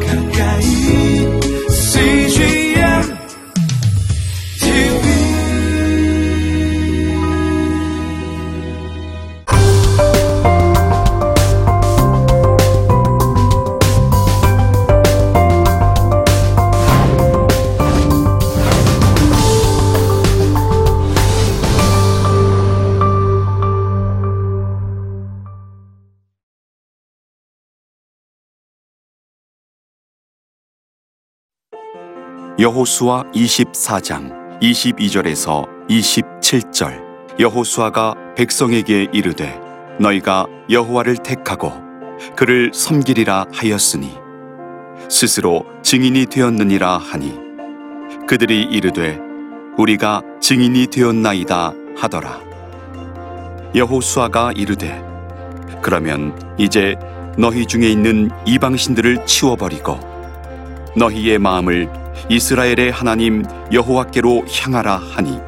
가까 여호수아 24장 22절에서 27절. 여호수아가 백성에게 이르되 너희가 여호와를 택하고 그를 섬기리라 하였으니 스스로 증인이 되었느니라 하니 그들이 이르되 우리가 증인이 되었나이다 하더라. 여호수아가 이르되 그러면 이제 너희 중에 있는 이방신들을 치워버리고 너희의 마음을 이스라엘의 하나님 여호와께로 향하라 하니.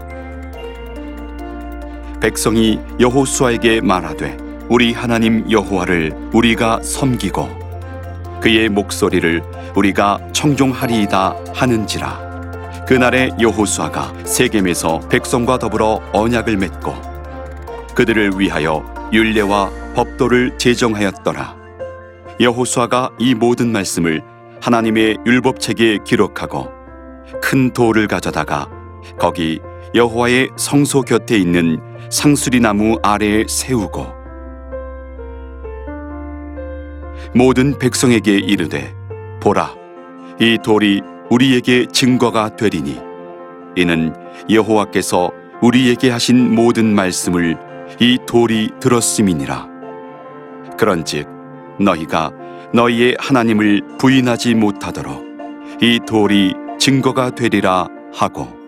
백성이 여호수아에게 말하되 우리 하나님 여호와를 우리가 섬기고 그의 목소리를 우리가 청종하리이다 하는지라. 그날에 여호수아가 세겜에서 백성과 더불어 언약을 맺고 그들을 위하여 율례와 법도를 제정하였더라. 여호수아가 이 모든 말씀을 하나님의 율법책에 기록하고 큰 돌을 가져다가 거기 여호와의 성소 곁에 있는 상수리 나무 아래에 세우고 모든 백성에게 이르되 보라 이 돌이 우리에게 증거가 되리니. 이는 여호와께서 우리에게 하신 모든 말씀을 이 돌이 들었음이니라. 그런즉 너희가 너희의 하나님을 부인하지 못하도록 이 돌이 증거가 되리라 하고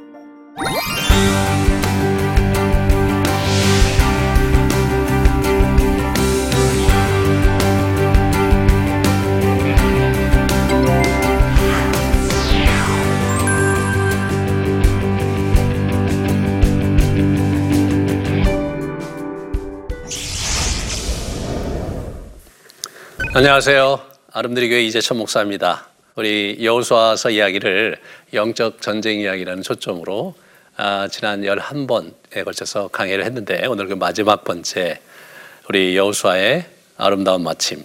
안녕하세요. 아름드리 교회 이재천 목사입니다. 우리 여호수아서 이야기를 영적 전쟁 이야기라는 초점으로 아, 지난 11번에 걸쳐서 강의를 했는데 오늘 그 마지막 번째 우리 여호수아의 아름다운 마침.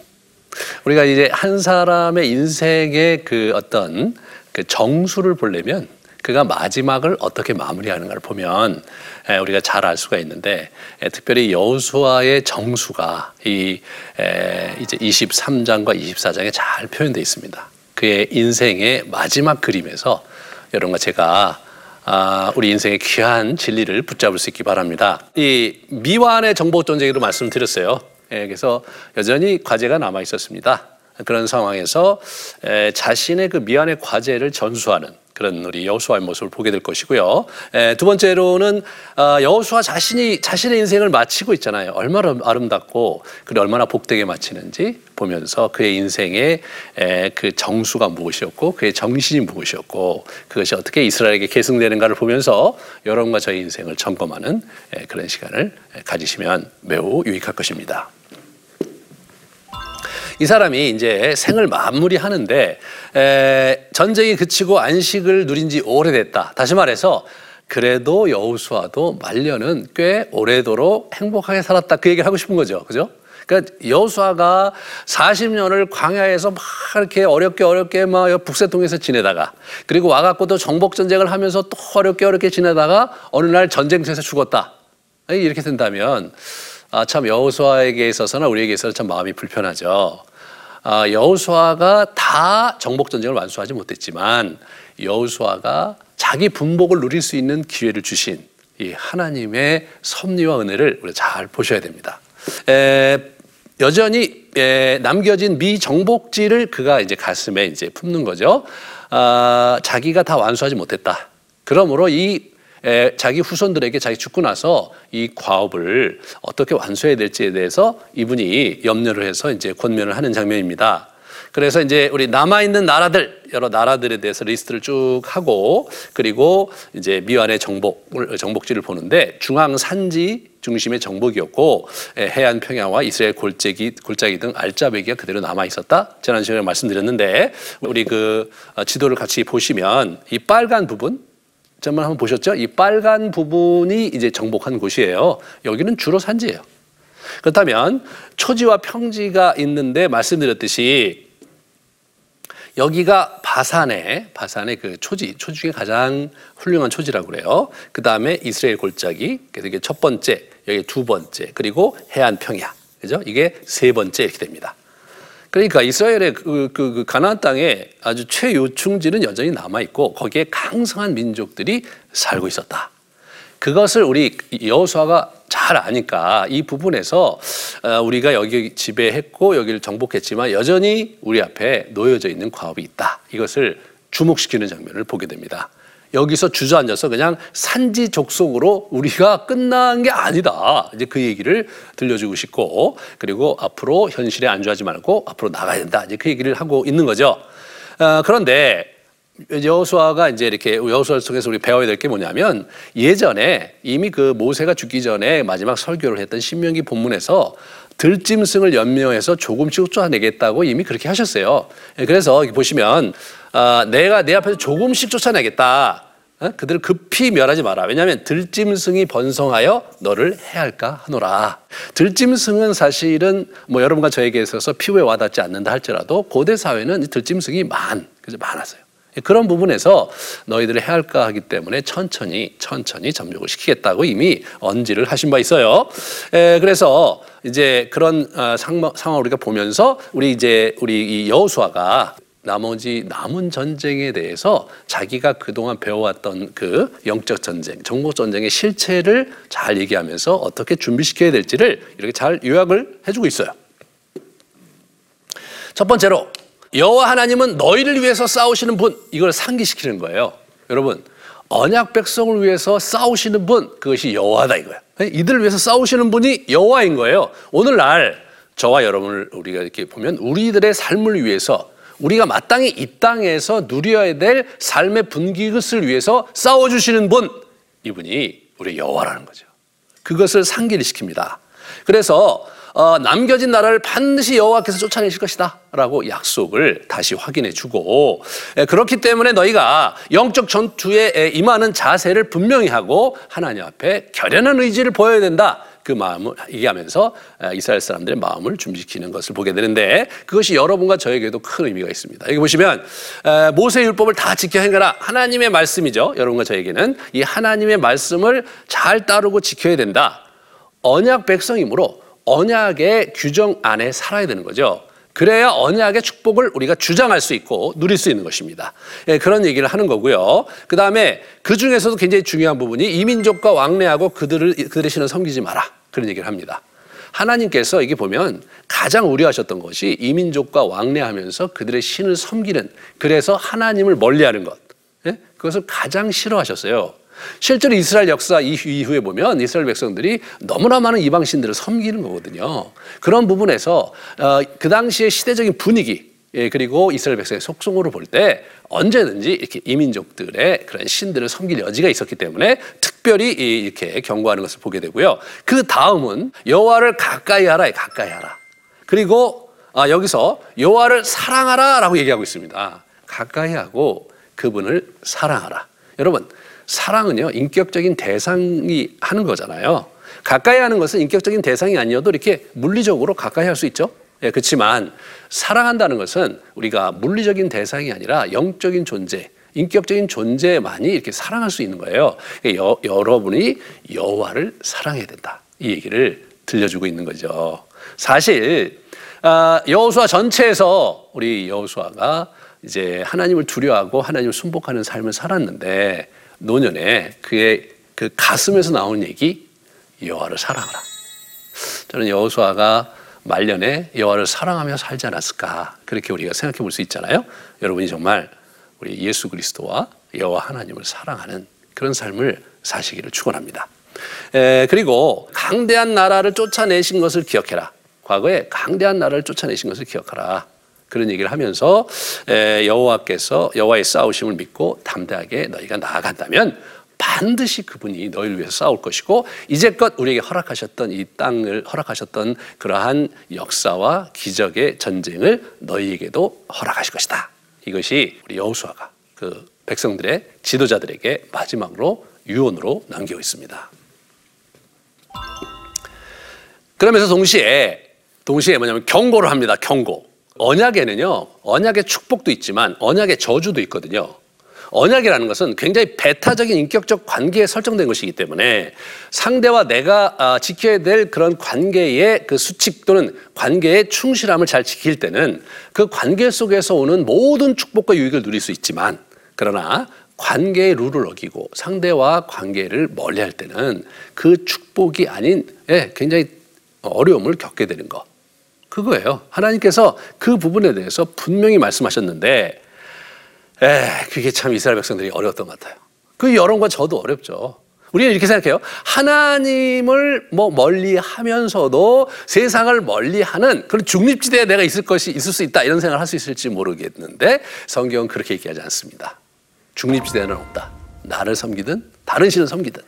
우리가 이제 한 사람의 인생의 그 어떤 그 정수를 보려면 그가 마지막을 어떻게 마무리하는가를 보면 에, 우리가 잘 알 수가 있는데 에, 특별히 여호수아의 정수가 이 에, 이제 23장과 24장에 잘 표현되어 있습니다. 그의 인생의 마지막 그림에서 여러분과 제가 아, 우리 인생의 귀한 진리를 붙잡을 수 있기 바랍니다. 이 미완의 정복 전쟁으로 말씀드렸어요. 예, 그래서 여전히 과제가 남아 있었습니다. 그런 상황에서 에, 자신의 그 미완의 과제를 전수하는 그런 우리 여호수아의 모습을 보게 될 것이고요. 에, 두 번째로는 아, 여호수아 자신이 자신의 인생을 마치고 있잖아요. 얼마나 아름답고 그리고 얼마나 복되게 마치는지 보면서 그의 인생의 에, 그 정수가 무엇이었고 그의 정신이 무엇이었고 그것이 어떻게 이스라엘에게 계승되는가를 보면서 여러분과 저의 인생을 점검하는 에, 그런 시간을 에, 가지시면 매우 유익할 것입니다. 이 사람이 이제 생을 마무리하는데 에, 전쟁이 그치고 안식을 누린 지 오래됐다. 다시 말해서 그래도 여호수아도 말년은 꽤 오래도록 행복하게 살았다. 그 얘기를 하고 싶은 거죠. 그죠? 그러니까 여호수아가 40년을 광야에서 막 이렇게 어렵게 어렵게 막 북새통에서 지내다가 그리고 와갖고 또 정복 전쟁을 하면서 또 어렵게 어렵게 지내다가 어느 날 전쟁터에서 죽었다. 이렇게 된다면 아, 참 여호수아에게 있어서나 우리에게 있어서 참 마음이 불편하죠. 아, 여호수아가 다 정복 전쟁을 완수하지 못했지만 여호수아가 자기 분복을 누릴 수 있는 기회를 주신 이 하나님의 섭리와 은혜를 우리가 잘 보셔야 됩니다. 에, 여전히 에, 남겨진 미정복지를 그가 이제 가슴에 이제 품는 거죠. 아, 자기가 다 완수하지 못했다. 그러므로 이 에, 자기 후손들에게 자기 죽고 나서 이 과업을 어떻게 완수해야 될지에 대해서 이분이 염려를 해서 이제 권면을 하는 장면입니다. 그래서 이제 우리 남아 있는 나라들 여러 나라들에 대해서 리스트를 쭉 하고 그리고 이제 미완의 정복을 정복지를 보는데 중앙 산지 중심의 정복이었고 예, 해안 평야와 이스라엘 골짜기 골짜기 등 알짜배기가 그대로 남아 있었다. 지난 시간에 말씀드렸는데 우리 그 어, 지도를 같이 보시면 이 빨간 부분 정말 한번 보셨죠? 이 빨간 부분이 이제 정복한 곳이에요. 여기는 주로 산지예요. 그렇다면 초지와 평지가 있는데 말씀드렸듯이 여기가 바산의 바산의 그 초지 초지 중에 가장 훌륭한 초지라고 그래요. 그 다음에 이스라엘 골짜기 그래서 이게 첫 번째 여기 두 번째 그리고 해안 평야 그죠? 이게 세 번째 이렇게 됩니다. 그러니까 이스라엘의 그, 그, 그 가나안 땅에 아주 최요충지는 여전히 남아 있고 거기에 강성한 민족들이 살고 있었다. 그것을 우리 여호수아가 잘 아니까 이 부분에서 어, 우리가 여기 지배했고 여기를 정복했지만 여전히 우리 앞에 놓여져 있는 과업이 있다. 이것을 주목시키는 장면을 보게 됩니다. 여기서 주저앉아서 그냥 산지 족속으로 우리가 끝난 게 아니다. 이제 그 얘기를 들려주고 싶고 그리고 앞으로 현실에 안주하지 말고 앞으로 나가야 된다. 이제 그 얘기를 하고 있는 거죠. 어, 그런데 여호수아가 이제 이렇게 여호수아 속에서 우리 배워야 될 게 뭐냐면 예전에 이미 그 모세가 죽기 전에 마지막 설교를 했던 신명기 본문에서 들짐승을 연명해서 조금씩 쫓아내겠다고 이미 그렇게 하셨어요. 예, 그래서 보시면 아, 내가 내 앞에서 조금씩 쫓아내겠다. 어? 그들을 급히 멸하지 마라. 왜냐하면 들짐승이 번성하여 너를 해할까 하노라. 들짐승은 사실은 뭐 여러분과 저에게 있어서 피부에 와닿지 않는다 할지라도 고대 사회는 이 들짐승이 많, 그래서 많았어요. 그런 부분에서 너희들을 해할까 하기 때문에 천천히 천천히 잠적을 시키겠다고 이미 언지를 하신 바 있어요. 에, 그래서 이제 그런 어, 상황, 상황 우리가 보면서 우리 이제 우리 이 여호수아가 나머지 남은 전쟁에 대해서 자기가 그동안 배워왔던 그 영적 전쟁, 정복 전쟁의 실체를 잘 얘기하면서 어떻게 준비시켜야 될지를 이렇게 잘 요약을 해주고 있어요. 첫 번째로 여호와 하나님은 너희를 위해서 싸우시는 분 이걸 상기시키는 거예요. 여러분 언약 백성을 위해서 싸우시는 분 그것이 여호와다 이거야. 이들을 위해서 싸우시는 분이 여호와인 거예요. 오늘날 저와 여러분을 우리가 이렇게 보면 우리들의 삶을 위해서 우리가 마땅히 이 땅에서 누려야 될 삶의 분기것을 위해서 싸워 주시는 분 이분이 우리 여호와라는 거죠. 그것을 상기를 시킵니다. 그래서 어, 남겨진 나라를 반드시 여호와께서 쫓아내실 것이다라고 약속을 다시 확인해 주고 에, 그렇기 때문에 너희가 영적 전투에 에, 임하는 자세를 분명히 하고 하나님 앞에 결연한 의지를 보여야 된다. 그 마음을 얘기하면서 이스라엘 사람들의 마음을 준비시키는 것을 보게 되는데 그것이 여러분과 저에게도 큰 의미가 있습니다. 여기 보시면 모세 율법을 다 지켜 행하라 하나님의 말씀이죠. 여러분과 저에게는 이 하나님의 말씀을 잘 따르고 지켜야 된다. 언약 백성이므로 언약의 규정 안에 살아야 되는 거죠. 그래야 언약의 축복을 우리가 주장할 수 있고 누릴 수 있는 것입니다. 예, 그런 얘기를 하는 거고요. 그 다음에 그 중에서도 굉장히 중요한 부분이 이민족과 왕래하고 그들을 그들의 신을 섬기지 마라 그런 얘기를 합니다. 하나님께서 이게 보면 가장 우려하셨던 것이 이민족과 왕래하면서 그들의 신을 섬기는 그래서 하나님을 멀리하는 것 예? 그것을 가장 싫어하셨어요. 실제로 이스라엘 역사 이후에 보면 이스라엘 백성들이 너무나 많은 이방 신들을 섬기는 거거든요. 그런 부분에서 어, 그 당시의 시대적인 분위기 예, 그리고 이스라엘 백성의 속성으로 볼 때 언제든지 이렇게 이민족들의 그런 신들을 섬길 여지가 있었기 때문에 특별히 이렇게 경고하는 것을 보게 되고요. 그 다음은 여호와를 가까이 하라, 가까이 하라. 그리고 아, 여기서 여호와를 사랑하라라고 얘기하고 있습니다. 가까이 하고 그분을 사랑하라. 여러분 사랑은요, 인격적인 대상이 하는 거잖아요. 가까이 하는 것은 인격적인 대상이 아니어도 이렇게 물리적으로 가까이 할 수 있죠. 예, 그렇지만 사랑한다는 것은 우리가 물리적인 대상이 아니라 영적인 존재, 인격적인 존재만이 이렇게 사랑할 수 있는 거예요. 여, 여러분이 여호와를 사랑해야 된다. 이 얘기를 들려주고 있는 거죠. 사실 아, 여호수아 전체에서 우리 여호수아가 이제 하나님을 두려워하고 하나님을 순복하는 삶을 살았는데 노년에 그의 그 가슴에서 나오는 얘기 여호와를 사랑하라. 저는 여호수아가 말년에 여호와를 사랑하며 살지 않았을까 그렇게 우리가 생각해 볼 수 있잖아요. 여러분이 정말 우리 예수 그리스도와 여호와 하나님을 사랑하는 그런 삶을 사시기를 축원합니다. 그리고 강대한 나라를 쫓아내신 것을 기억해라. 과거에 강대한 나라를 쫓아내신 것을 기억하라. 그런 얘기를 하면서 에, 여호와께서 여호와의 싸우심을 믿고 담대하게 너희가 나아간다면 반드시 그분이 너희를 위해서 싸울 것이고 이제껏 우리에게 허락하셨던 이 땅을 허락하셨던 그러한 역사와 기적의 전쟁을 너희에게도 허락하실 것이다. 이것이 우리 여호수아가 그 백성들의 지도자들에게 마지막으로 유언으로 남기고 있습니다. 그러면서 동시에 동시에 뭐냐면 경고를 합니다. 경고. 언약에는요. 언약의 축복도 있지만 언약의 저주도 있거든요. 언약이라는 것은 굉장히 배타적인 인격적 관계에 설정된 것이기 때문에 상대와 내가 아, 지켜야 될 그런 관계의 그 수칙 또는 관계의 충실함을 잘 지킬 때는 그 관계 속에서 오는 모든 축복과 유익을 누릴 수 있지만 그러나 관계의 룰을 어기고 상대와 관계를 멀리 할 때는 그 축복이 아닌 예, 굉장히 어려움을 겪게 되는 것. 그거예요. 하나님께서 그 부분에 대해서 분명히 말씀하셨는데, 에, 그게 참 이스라엘 백성들이 어려웠던 것 같아요. 그 여러분과 저도 어렵죠. 우리는 이렇게 생각해요. 하나님을 뭐 멀리 하면서도 세상을 멀리 하는 그런 중립지대에 내가 있을 것이 있을 수 있다. 이런 생각을 할 수 있을지 모르겠는데 성경은 그렇게 얘기하지 않습니다. 중립지대는 없다. 나를 섬기든 다른 신을 섬기든.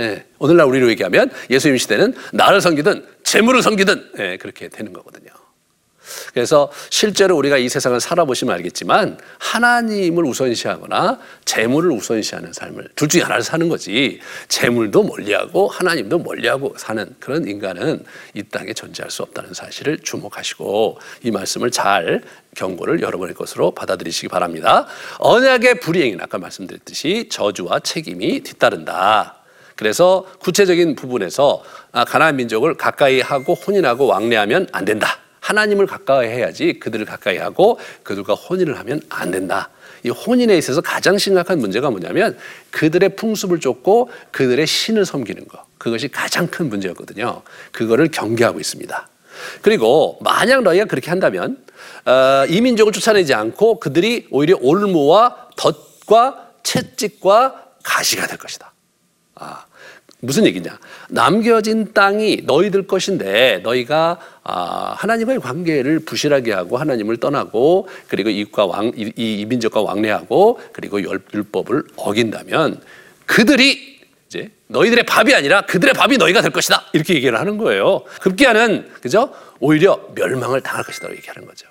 예, 오늘날 우리로 얘기하면 예수님 시대는 나를 섬기든 재물을 섬기든 예, 그렇게 되는 거거든요. 그래서 실제로 우리가 이 세상을 살아보시면 알겠지만 하나님을 우선시하거나 재물을 우선시하는 삶을 둘 중에 하나를 사는 거지 재물도 멀리하고 하나님도 멀리하고 사는 그런 인간은 이 땅에 존재할 수 없다는 사실을 주목하시고 이 말씀을 잘 경고를 여러분의 것으로 받아들이시기 바랍니다. 언약의 불이행은 아까 말씀드렸듯이 저주와 책임이 뒤따른다. 그래서 구체적인 부분에서 아, 가나안 민족을 가까이 하고 혼인하고 왕래하면 안 된다. 하나님을 가까이 해야지 그들을 가까이 하고 그들과 혼인을 하면 안 된다. 이 혼인에 있어서 가장 심각한 문제가 뭐냐면 그들의 풍습을 쫓고 그들의 신을 섬기는 것. 그것이 가장 큰 문제였거든요. 그거를 경계하고 있습니다. 그리고 만약 너희가 그렇게 한다면 어, 이 민족을 쫓아내지 않고 그들이 오히려 올무와 덫과 채찍과 가시가 될 것이다. 아, 무슨 얘기냐? 남겨진 땅이 너희들 것인데 너희가 아, 하나님의 관계를 부실하게 하고 하나님을 떠나고 그리고 이과 왕, 이, 이 민족과 왕래하고 그리고 율법을 어긴다면 그들이 이제 너희들의 밥이 아니라 그들의 밥이 너희가 될 것이다 이렇게 얘기를 하는 거예요. 급기야는 그죠? 오히려 멸망을 당할 것이다 얘기하는 거죠.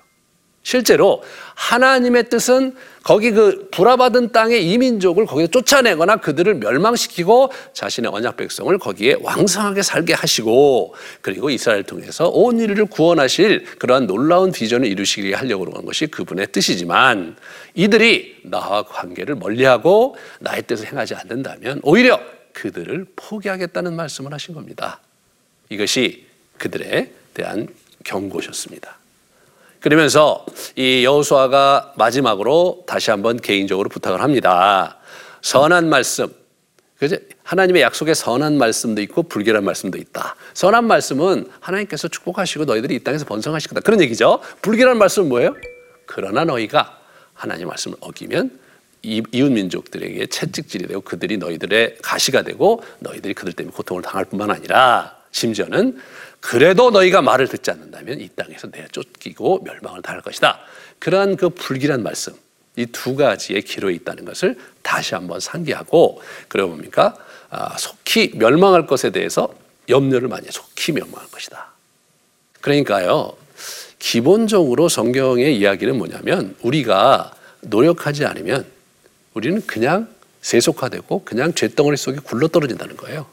실제로 하나님의 뜻은 거기 그 불화받은 땅의 이민족을 거기에 쫓아내거나 그들을 멸망시키고 자신의 언약 백성을 거기에 왕성하게 살게 하시고 그리고 이스라엘 통해서 온 인류를 구원하실 그러한 놀라운 비전을 이루시게 하려고 하는 것이 그분의 뜻이지만 이들이 나와 관계를 멀리하고 나의 뜻을 행하지 않는다면 오히려 그들을 포기하겠다는 말씀을 하신 겁니다. 이것이 그들에 대한 경고셨습니다. 그러면서 이 여호수아가 마지막으로 다시 한번 개인적으로 부탁을 합니다. 선한 말씀. 그죠? 하나님의 약속에 선한 말씀도 있고 불결한 말씀도 있다. 선한 말씀은 하나님께서 축복하시고 너희들이 이 땅에서 번성하실 거다. 그런 얘기죠. 불결한 말씀은 뭐예요? 그러나 너희가 하나님 말씀을 어기면 이웃 민족들에게 채찍질이 되고 그들이 너희들의 가시가 되고 너희들이 그들 때문에 고통을 당할 뿐만 아니라 심지어는 그래도 너희가 말을 듣지 않는다면 이 땅에서 내가 쫓기고 멸망을 당할 것이다. 그러한 그 불길한 말씀, 이 두 가지의 기로에 있다는 것을 다시 한번 상기하고 그래 봅니까? 아, 속히 멸망할 것에 대해서 염려를 많이 속히 멸망할 것이다. 그러니까요, 기본적으로 성경의 이야기는 뭐냐면 우리가 노력하지 않으면 우리는 그냥 세속화되고 그냥 죄덩어리 속에 굴러 떨어진다는 거예요.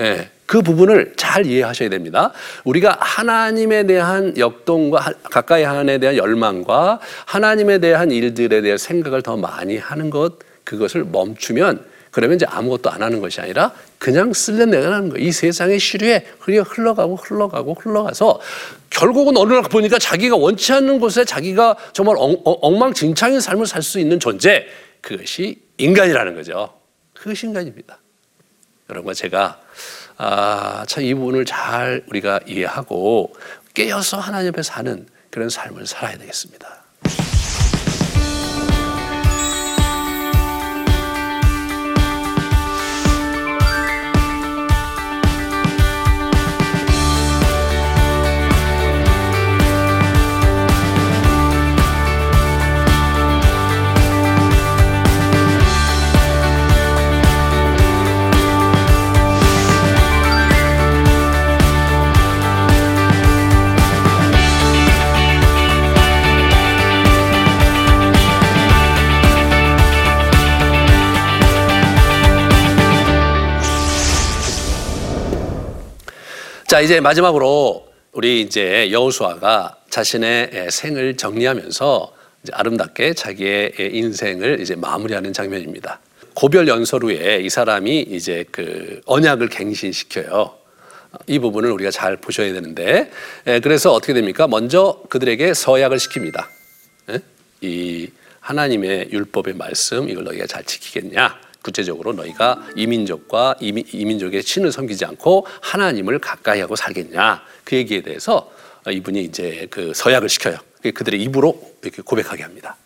예, 그 부분을 잘 이해하셔야 됩니다. 우리가 하나님에 대한 역동과 가까이 하나님에 대한 열망과 하나님에 대한 일들에 대한 생각을 더 많이 하는 것 그것을 멈추면 그러면 이제 아무것도 안 하는 것이 아니라 그냥 쓸려내가는 거예요. 이 세상의 시류에 흘러가고 흘러가고 흘러가서 결국은 어느 날 보니까 자기가 원치 않는 곳에 자기가 정말 엉, 엉망진창인 삶을 살 수 있는 존재 그것이 인간이라는 거죠. 그것이 인간입니다. 여러분 제가 아, 참 이 부분을 잘 우리가 이해하고 깨어서 하나님 앞에 사는 그런 삶을 살아야 되겠습니다. 자, 이제 마지막으로 우리 이제 여호수아가 자신의 예, 생을 정리하면서 아름답게 자기의 예, 인생을 이제 마무리하는 장면입니다. 고별 연설 후에 이 사람이 이제 그 언약을 갱신시켜요. 이 부분을 우리가 잘 보셔야 되는데, 예, 그래서 어떻게 됩니까? 먼저 그들에게 서약을 시킵니다. 예? 이 하나님의 율법의 말씀 이걸 너희가 잘 지키겠냐? 구체적으로 너희가 이민족과 이민족의 신을 섬기지 않고 하나님을 가까이 하고 살겠냐? 그 얘기에 대해서 이분이 이제 그 서약을 시켜요. 그들의 입으로 이렇게 고백하게 합니다.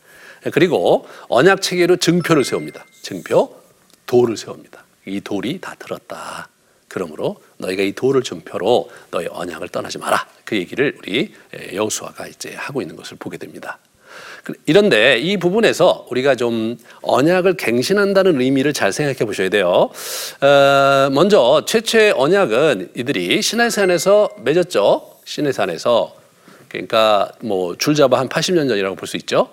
그리고 언약 체계로 증표를 세웁니다. 증표, 돌을 세웁니다. 이 돌이 다 들었다. 그러므로 너희가 이 돌을 증표로 너희 언약을 떠나지 마라. 그 얘기를 우리 여호수아가 이제 하고 있는 것을 보게 됩니다. 이런데 이 부분에서 우리가 좀 언약을 갱신한다는 의미를 잘 생각해 보셔야 돼요. 어, 먼저 최초의 언약은 이들이 시내산에서 맺었죠. 시내산에서 그러니까 뭐 줄잡아 한 80년 전이라고 볼 수 있죠.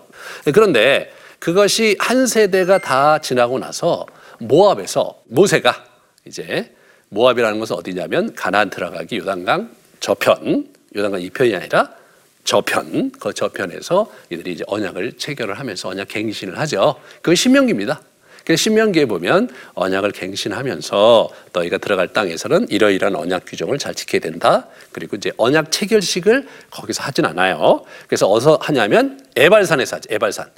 그런데 그것이 한 세대가 다 지나고 나서 모압에서 모세가 이제 모압이라는 것은 어디냐면 가나안 들어가기 요단강 저편, 요단강 이편이 아니라 저편, 그 저편에서 이들이 이제 언약을 체결을 하면서 언약 갱신을 하죠. 그건 신명기입니다. 그래서 신명기에 보면 언약을 갱신하면서 너희가 들어갈 땅에서는 이러이러한 언약 규정을 잘 지켜야 된다. 그리고 이제 언약 체결식을 거기서 하진 않아요. 그래서 어디서 하냐면 에발산에서 하죠. 에발산.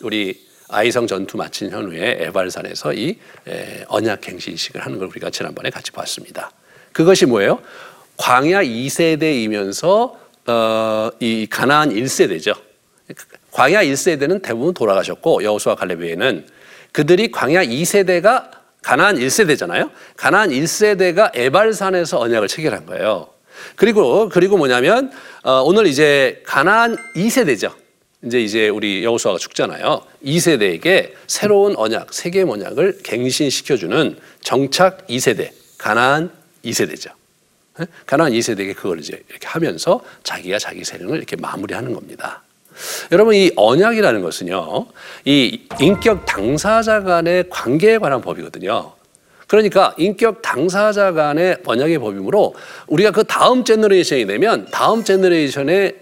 우리 아이성 전투 마친 현후에 에발산에서 이 언약 갱신식을 하는 걸 우리가 지난번에 같이 봤습니다. 그것이 뭐예요? 광야 2세대이면서 어, 이 가나안 1세대죠. 광야 1세대는 대부분 돌아가셨고 여호수아 갈렙 외에는 그들이 광야 2세대가 가나안 1세대잖아요. 가나안 1세대가 에발산에서 언약을 체결한 거예요. 그리고 그리고 뭐냐면 어, 오늘 이제 가나안 2세대죠. 이제 이제 우리 여호수아가 죽잖아요. 2세대에게 새로운 언약, 세계 언약을 갱신시켜 주는 정착 2세대, 가나안 2세대죠. 가나안 2세대에게 그걸 이제 이렇게 하면서 자기가 자기 세력을 이렇게 마무리하는 겁니다. 여러분 이 언약이라는 것은요, 이 인격 당사자 간의 관계에 관한 법이거든요. 그러니까 인격 당사자 간의 언약의 법이므로 우리가 그 다음 generation이 되면 다음 generation의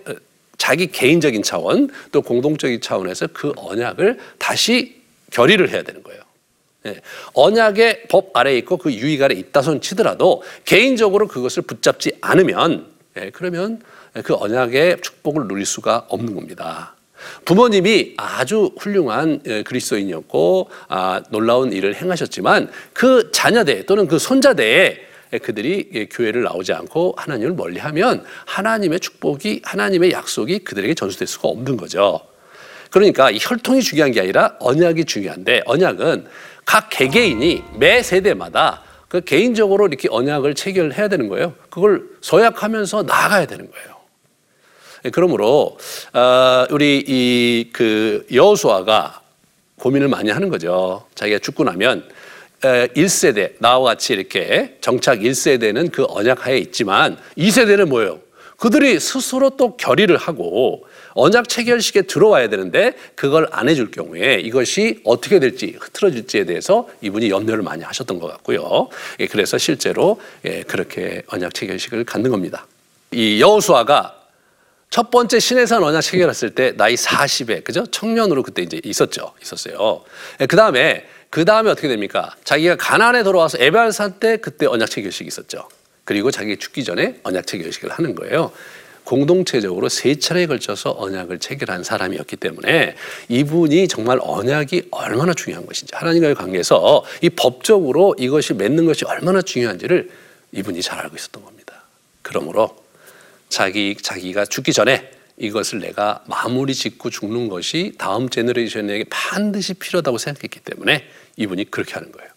자기 개인적인 차원 또 공동적인 차원에서 그 언약을 다시 결의를 해야 되는 거예요. 예, 언약의 법 아래에 있고 그 유익 아래 있다 손 치더라도 개인적으로 그것을 붙잡지 않으면 예, 그러면 그 언약의 축복을 누릴 수가 없는 겁니다. 부모님이 아주 훌륭한 예, 그리스도인이었고 아, 놀라운 일을 행하셨지만 그 자녀대 또는 그 손자대에 그들이 교회를 나오지 않고 하나님을 멀리하면 하나님의 축복이 하나님의 약속이 그들에게 전수될 수가 없는 거죠. 그러니까 이 혈통이 중요한 게 아니라 언약이 중요한데 언약은 각 개개인이 매 세대마다 그 개인적으로 이렇게 언약을 체결해야 되는 거예요. 그걸 서약하면서 나아가야 되는 거예요. 예, 그러므로 어, 우리 이 그 여호수아가 고민을 많이 하는 거죠. 자기가 죽고 나면 1세대 나와 같이 이렇게 정착 1세대는 그 언약하에 있지만 2세대는 뭐예요? 그들이 스스로 또 결의를 하고 언약 체결식에 들어와야 되는데 그걸 안 해줄 경우에 이것이 어떻게 될지 흐트러질지에 대해서 이분이 염려를 많이 하셨던 것 같고요. 예, 그래서 실제로 예, 그렇게 언약 체결식을 갖는 겁니다. 이 여호수아가 첫 번째 신해산 언약 체결했을 때 나이 40에 그죠? 청년으로 그때 이제 있었죠. 있었어요. 예, 그 다음에 그 다음에 어떻게 됩니까? 자기가 가난에 돌아와서 에발산 때 그때 언약 체결식이 있었죠. 그리고 자기 죽기 전에 언약 체결식을 하는 거예요. 공동체적으로 세 차례에 걸쳐서 언약을 체결한 사람이었기 때문에 이분이 정말 언약이 얼마나 중요한 것인지 하나님과의 관계에서 이 법적으로 이것이 맺는 것이 얼마나 중요한지를 이분이 잘 알고 있었던 겁니다. 그러므로 자기 자기가 죽기 전에 이것을 내가 마무리 짓고 죽는 것이 다음 제너레이션에게 반드시 필요하다고 생각했기 때문에 이분이 그렇게 하는 거예요.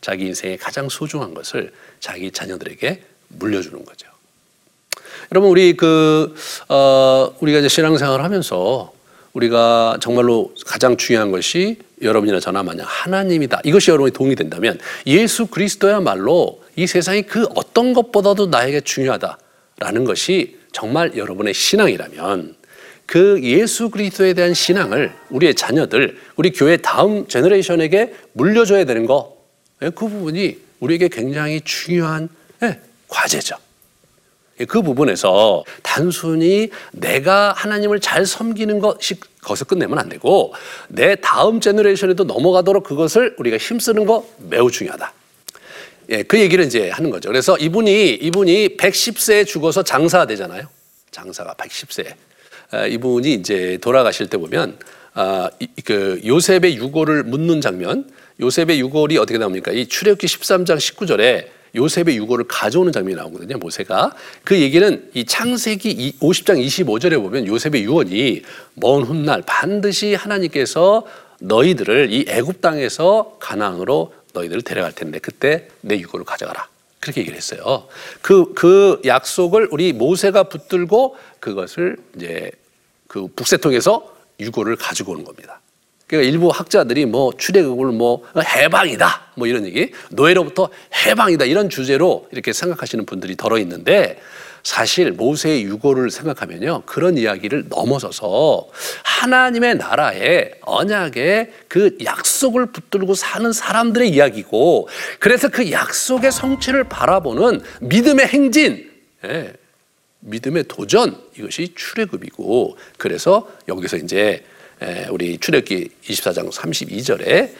자기 인생의 가장 소중한 것을 자기 자녀들에게 물려주는 거죠. 여러분 우리 그 어, 우리가 이제 신앙생활을 하면서 우리가 정말로 가장 중요한 것이 여러분이나 저나 만약 하나님이다. 이것이 여러분이 도움이 된다면 예수 그리스도야말로 이 세상이 그 어떤 것보다도 나에게 중요하다라는 것이 정말 여러분의 신앙이라면 그 예수 그리스도에 대한 신앙을 우리의 자녀들, 우리 교회 다음 제너레이션에게 물려줘야 되는 거, 예, 그 부분이 우리에게 굉장히 중요한 예, 과제죠. 그 부분에서 단순히 내가 하나님을 잘 섬기는 것이 거기서 끝내면 안 되고 내 다음 제너레이션에도 넘어가도록 그것을 우리가 힘쓰는 거 매우 중요하다. 예, 그 얘기를 이제 하는 거죠. 그래서 이분이 이분이 110세에 죽어서 장사가 되잖아요. 장사가 110세. 아, 이분이 이제 돌아가실 때 보면 아, 이, 그 요셉의 유골을 묻는 장면, 요셉의 유골이 어떻게 나옵니까? 이 출애굽기 13장 19절에 요셉의 유골을 가져오는 장면이 나오거든요. 모세가 그 얘기는 이 창세기 50장 25절에 보면 요셉의 유언이 먼 훗날 반드시 하나님께서 너희들을 이 애굽 땅에서 가나안으로 너희들을 데려갈 텐데 그때 내 유골을 가져가라. 그렇게 얘기를 했어요. 그, 그 약속을 우리 모세가 붙들고 그것을 이제 그 북새통에서 유골을 가지고 오는 겁니다. 그러니까 일부 학자들이 뭐 출애굽을 뭐 해방이다 뭐 이런 얘기 노예로부터 해방이다 이런 주제로 이렇게 생각하시는 분들이 덜어 있는데 사실 모세의 유고를 생각하면요 그런 이야기를 넘어서서 하나님의 나라에 언약의 그 약속을 붙들고 사는 사람들의 이야기고 그래서 그 약속의 성취를 바라보는 믿음의 행진 예, 믿음의 도전 이것이 출애굽이고 그래서 여기서 이제 에, 우리 출애굽기 24장 32절에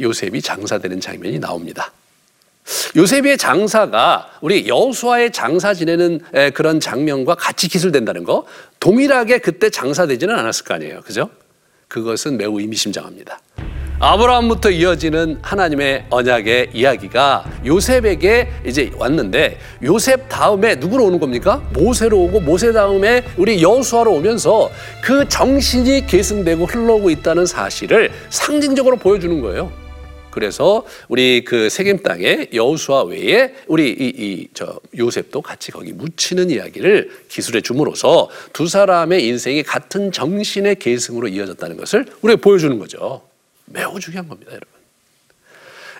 요셉이 장사되는 장면이 나옵니다. 요셉의 장사가 우리 여호수아의 장사 지내는 에, 그런 장면과 같이 기술된다는 거 동일하게 그때 장사되지는 않았을 거 아니에요. 그죠? 그것은 매우 의미심장합니다. 아브라함부터 이어지는 하나님의 언약의 이야기가 요셉에게 이제 왔는데 요셉 다음에 누구로 오는 겁니까? 모세로 오고 모세 다음에 우리 여호수아로 오면서 그 정신이 계승되고 흘러오고 있다는 사실을 상징적으로 보여주는 거예요. 그래서 우리 그 세겜 땅에 여호수아 외에 우리 이저 요셉도 같이 거기 묻히는 이야기를 기술해 줌으로써 두 사람의 인생이 같은 정신의 계승으로 이어졌다는 것을 우리가 보여주는 거죠. 매우 중요한 겁니다, 여러분.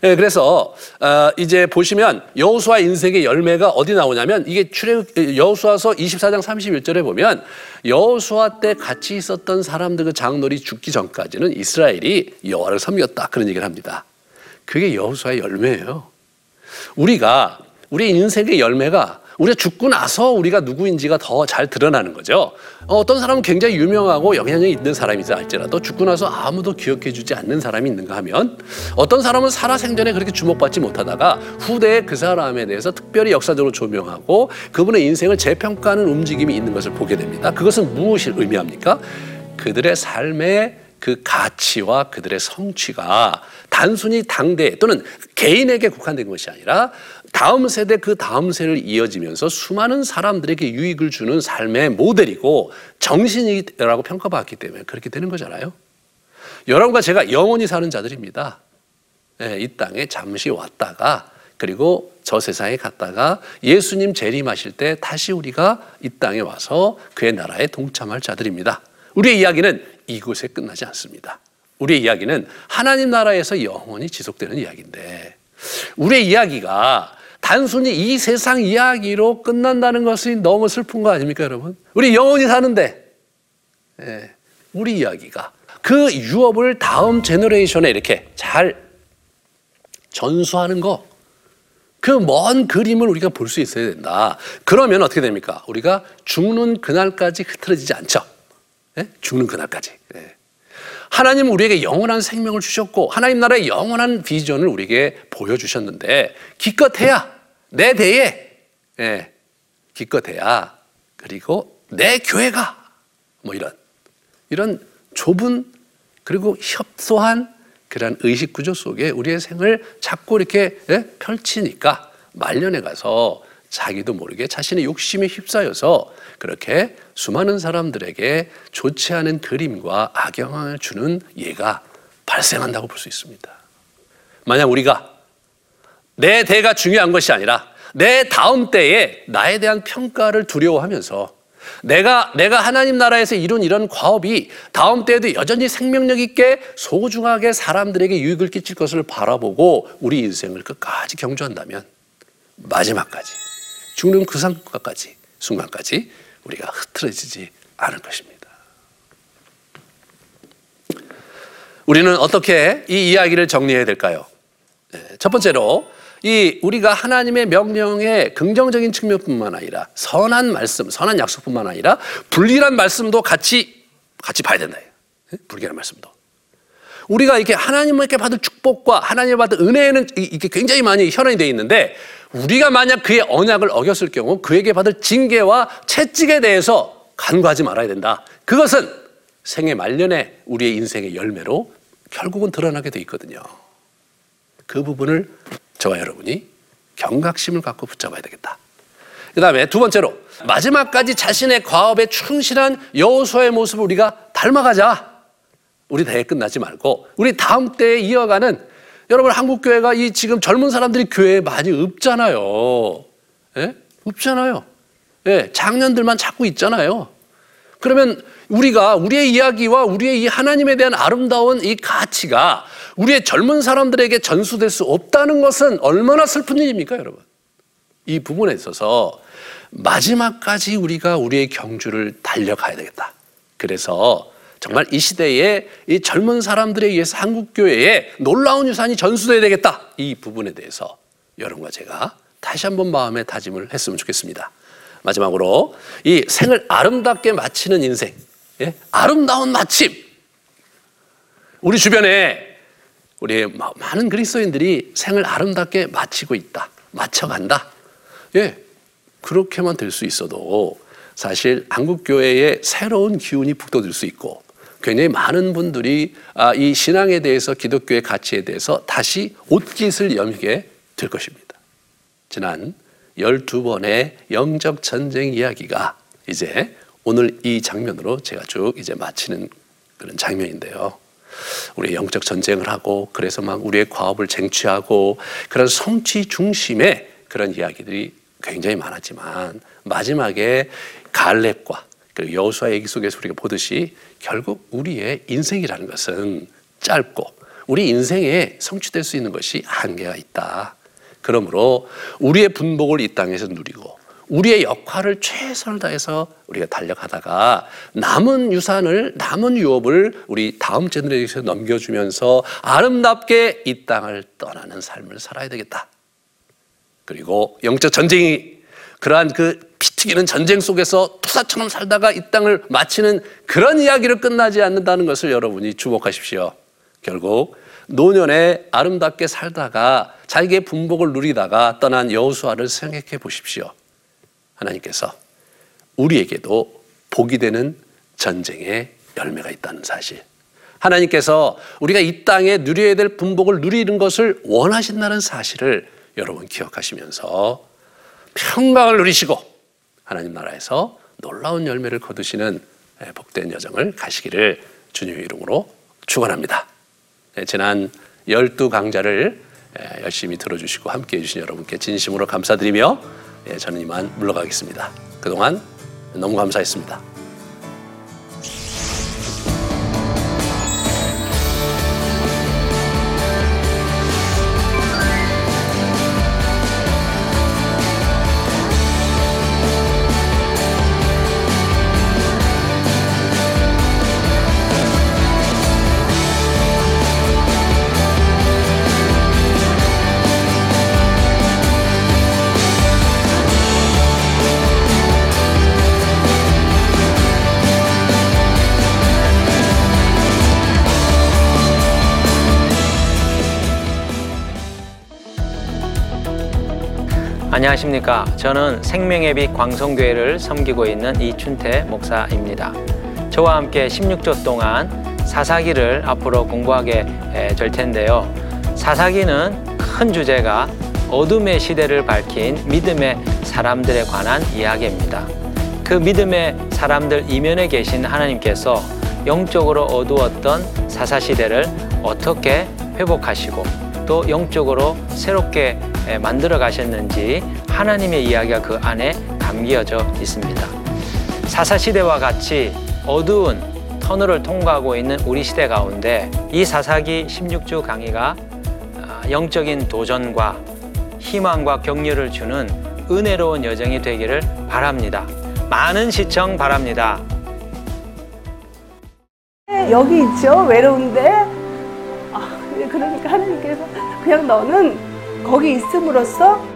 예, 그래서 어, 이제 보시면 여호수아 인생의 열매가 어디 나오냐면 이게 출애 여호수아서 24장 31절에 보면 여호수아 때 같이 있었던 사람들 그 장로리 죽기 전까지는 이스라엘이 여호와를 섬겼다 그런 얘기를 합니다. 그게 여호수아의 열매예요. 우리가 우리 인생의 열매가 우리가 죽고 나서 우리가 누구인지가 더 잘 드러나는 거죠. 어떤 사람은 굉장히 유명하고 영향력이 있는 사람이다 할지라도 죽고 나서 아무도 기억해 주지 않는 사람이 있는가 하면 어떤 사람은 살아 생전에 그렇게 주목받지 못하다가 후대에 그 사람에 대해서 특별히 역사적으로 조명하고 그분의 인생을 재평가하는 움직임이 있는 것을 보게 됩니다. 그것은 무엇을 의미합니까? 그들의 삶의 그 가치와 그들의 성취가 단순히 당대 또는 개인에게 국한된 것이 아니라 다음 세대 그 다음 세를 이어지면서 수많은 사람들에게 유익을 주는 삶의 모델이고 정신이라고 평가받기 때문에 그렇게 되는 거잖아요. 여러분과 제가 영원히 사는 자들입니다. 네, 이 땅에 잠시 왔다가 그리고 저 세상에 갔다가 예수님 재림하실 때 다시 우리가 이 땅에 와서 그의 나라에 동참할 자들입니다. 우리의 이야기는 이곳에 끝나지 않습니다. 우리의 이야기는 하나님 나라에서 영원히 지속되는 이야기인데 우리의 이야기가 단순히 이 세상 이야기로 끝난다는 것이 너무 슬픈 거 아닙니까, 여러분? 우리 영원히 사는데 예, 우리 이야기가 그 유업을 다음 제너레이션에 이렇게 잘 전수하는 거. 그 먼 그림을 우리가 볼 수 있어야 된다. 그러면 어떻게 됩니까? 우리가 죽는 그날까지 흐트러지지 않죠. 예? 죽는 그날까지. 예. 하나님 우리에게 영원한 생명을 주셨고 하나님 나라의 영원한 비전을 우리에게 보여주셨는데 기껏해야 내 대에 예, 기껏해야 그리고 내 교회가 뭐 이런 이런 좁은 그리고 협소한 그런 의식 구조 속에 우리의 생을 자꾸 이렇게 예, 펼치니까 말년에 가서 자기도 모르게 자신의 욕심에 휩싸여서 그렇게 수많은 사람들에게 좋지 않은 그림과 악영향을 주는 예가 발생한다고 볼 수 있습니다. 만약 우리가 내 대가 중요한 것이 아니라 내 다음 때에 나에 대한 평가를 두려워하면서 내가 내가 하나님 나라에서 이룬 이런 과업이 다음 때에도 여전히 생명력 있게 소중하게 사람들에게 유익을 끼칠 것을 바라보고 우리 인생을 끝까지 경주한다면 마지막까지 죽는 그 순간까지 순간까지 우리가 흐트러지지 않을 것입니다. 우리는 어떻게 이 이야기를 정리해야 될까요? 네, 첫 번째로 이 우리가 하나님의 명령의 긍정적인 측면뿐만 아니라 선한 말씀, 선한 약속뿐만 아니라 불길한 말씀도 같이 같이 봐야 된다. 예? 불길한 말씀도. 우리가 이렇게 하나님께 받을 축복과 하나님께 받을 은혜에는 이- 이게 굉장히 많이 현황이 되어 있는데 우리가 만약 그의 언약을 어겼을 경우 그에게 받을 징계와 채찍에 대해서 간과하지 말아야 된다. 그것은 생애 말년에 우리의 인생의 열매로 결국은 드러나게 돼 있거든요. 그 부분을 저와 여러분이 경각심을 갖고 붙잡아야 되겠다. 그 다음에 두 번째로 마지막까지 자신의 과업에 충실한 여호수아의 모습을 우리가 닮아가자. 우리 대회 끝나지 말고 우리 다음 때에 이어가는 여러분 한국 교회가 이 지금 젊은 사람들이 교회에 많이 없잖아요. 예? 없잖아요. 예, 작년들만 자꾸 있잖아요. 그러면 우리가 우리의 이야기와 우리의 이 하나님에 대한 아름다운 이 가치가 우리의 젊은 사람들에게 전수될 수 없다는 것은 얼마나 슬픈 일입니까, 여러분? 이 부분에 있어서 마지막까지 우리가 우리의 경주를 달려가야 되겠다. 그래서 정말 이 시대에 이 젊은 사람들에 의해서 한국 교회에 놀라운 유산이 전수돼야 되겠다. 이 부분에 대해서 여러분과 제가 다시 한번 마음에 다짐을 했으면 좋겠습니다. 마지막으로 이 생을 아름답게 마치는 인생, 예? 아름다운 마침. 우리 주변에 우리 마- 많은 그리스도인들이 생을 아름답게 마치고 있다, 마쳐간다. 예, 그렇게만 될 수 있어도 사실 한국 교회에 새로운 기운이 북돋을 수 있고 굉장히 많은 분들이 아, 이 신앙에 대해서 기독교의 가치에 대해서 다시 옷깃을 여미게 될 것입니다. 지난 12번의 영적 전쟁 이야기가 이제 오늘 이 장면으로 제가 쭉 이제 마치는 그런 장면인데요. 우리 영적 전쟁을 하고 그래서 막 우리의 과업을 쟁취하고 그런 성취 중심의 그런 이야기들이 굉장히 많았지만 마지막에 갈렙과 그리고 여호수아 얘기 속에서 우리가 보듯이 결국 우리의 인생이라는 것은 짧고 우리 인생에 성취될 수 있는 것이 한계가 있다. 그러므로 우리의 분복을 이 땅에서 누리고 우리의 역할을 최선을 다해서 우리가 달려가다가 남은 유산을 남은 유업을 우리 다음 제너레이션에 넘겨주면서 아름답게 이 땅을 떠나는 삶을 살아야 되겠다. 그리고 영적 전쟁이 그러한 그 피튀기는 전쟁 속에서 투사처럼 살다가 이 땅을 마치는 그런 이야기를 끝나지 않는다는 것을 여러분이 주목하십시오. 결국 노년에 아름답게 살다가 자기의 분복을 누리다가 떠난 여호수아를 생각해 보십시오. 하나님께서 우리에게도 복이 되는 전쟁의 열매가 있다는 사실. 하나님께서 우리가 이 땅에 누려야 될 분복을 누리는 것을 원하신다는 사실을 여러분 기억하시면서 평강을 누리시고 하나님 나라에서 놀라운 열매를 거두시는 복된 여정을 가시기를 주님의 이름으로 축원합니다. 예, 지난 열두 강좌를 예, 열심히 들어주시고 함께 해 주신 여러분께 진심으로 감사드리며 예, 저는 이만 물러가겠습니다. 그동안 너무 감사했습니다. 안녕하십니까. 저는 생명의 빛 광성교회를 섬기고 있는 이춘태 목사입니다. 저와 함께 16조 동안 사사기를 앞으로 공부하게 에, 될 텐데요. 사사기는 큰 주제가 어둠의 시대를 밝힌 믿음의 사람들에 관한 이야기입니다. 그 믿음의 사람들 이면에 계신 하나님께서 영적으로 어두웠던 사사시대를 어떻게 회복하시고 또 영적으로 새롭게 에, 만들어 가셨는지 하나님의 이야기가 그 안에 담겨져 있습니다. 사사시대와 같이 어두운 터널을 통과하고 있는 우리 시대 가운데 이 사사기 16주 강의가 아, 영적인 도전과 희망과 격려를 주는 은혜로운 여정이 되기를 바랍니다. 많은 시청 바랍니다. 여기 있죠 외로운데 아, 그러니까 하나님께서 그냥 너는 거기 있음으로써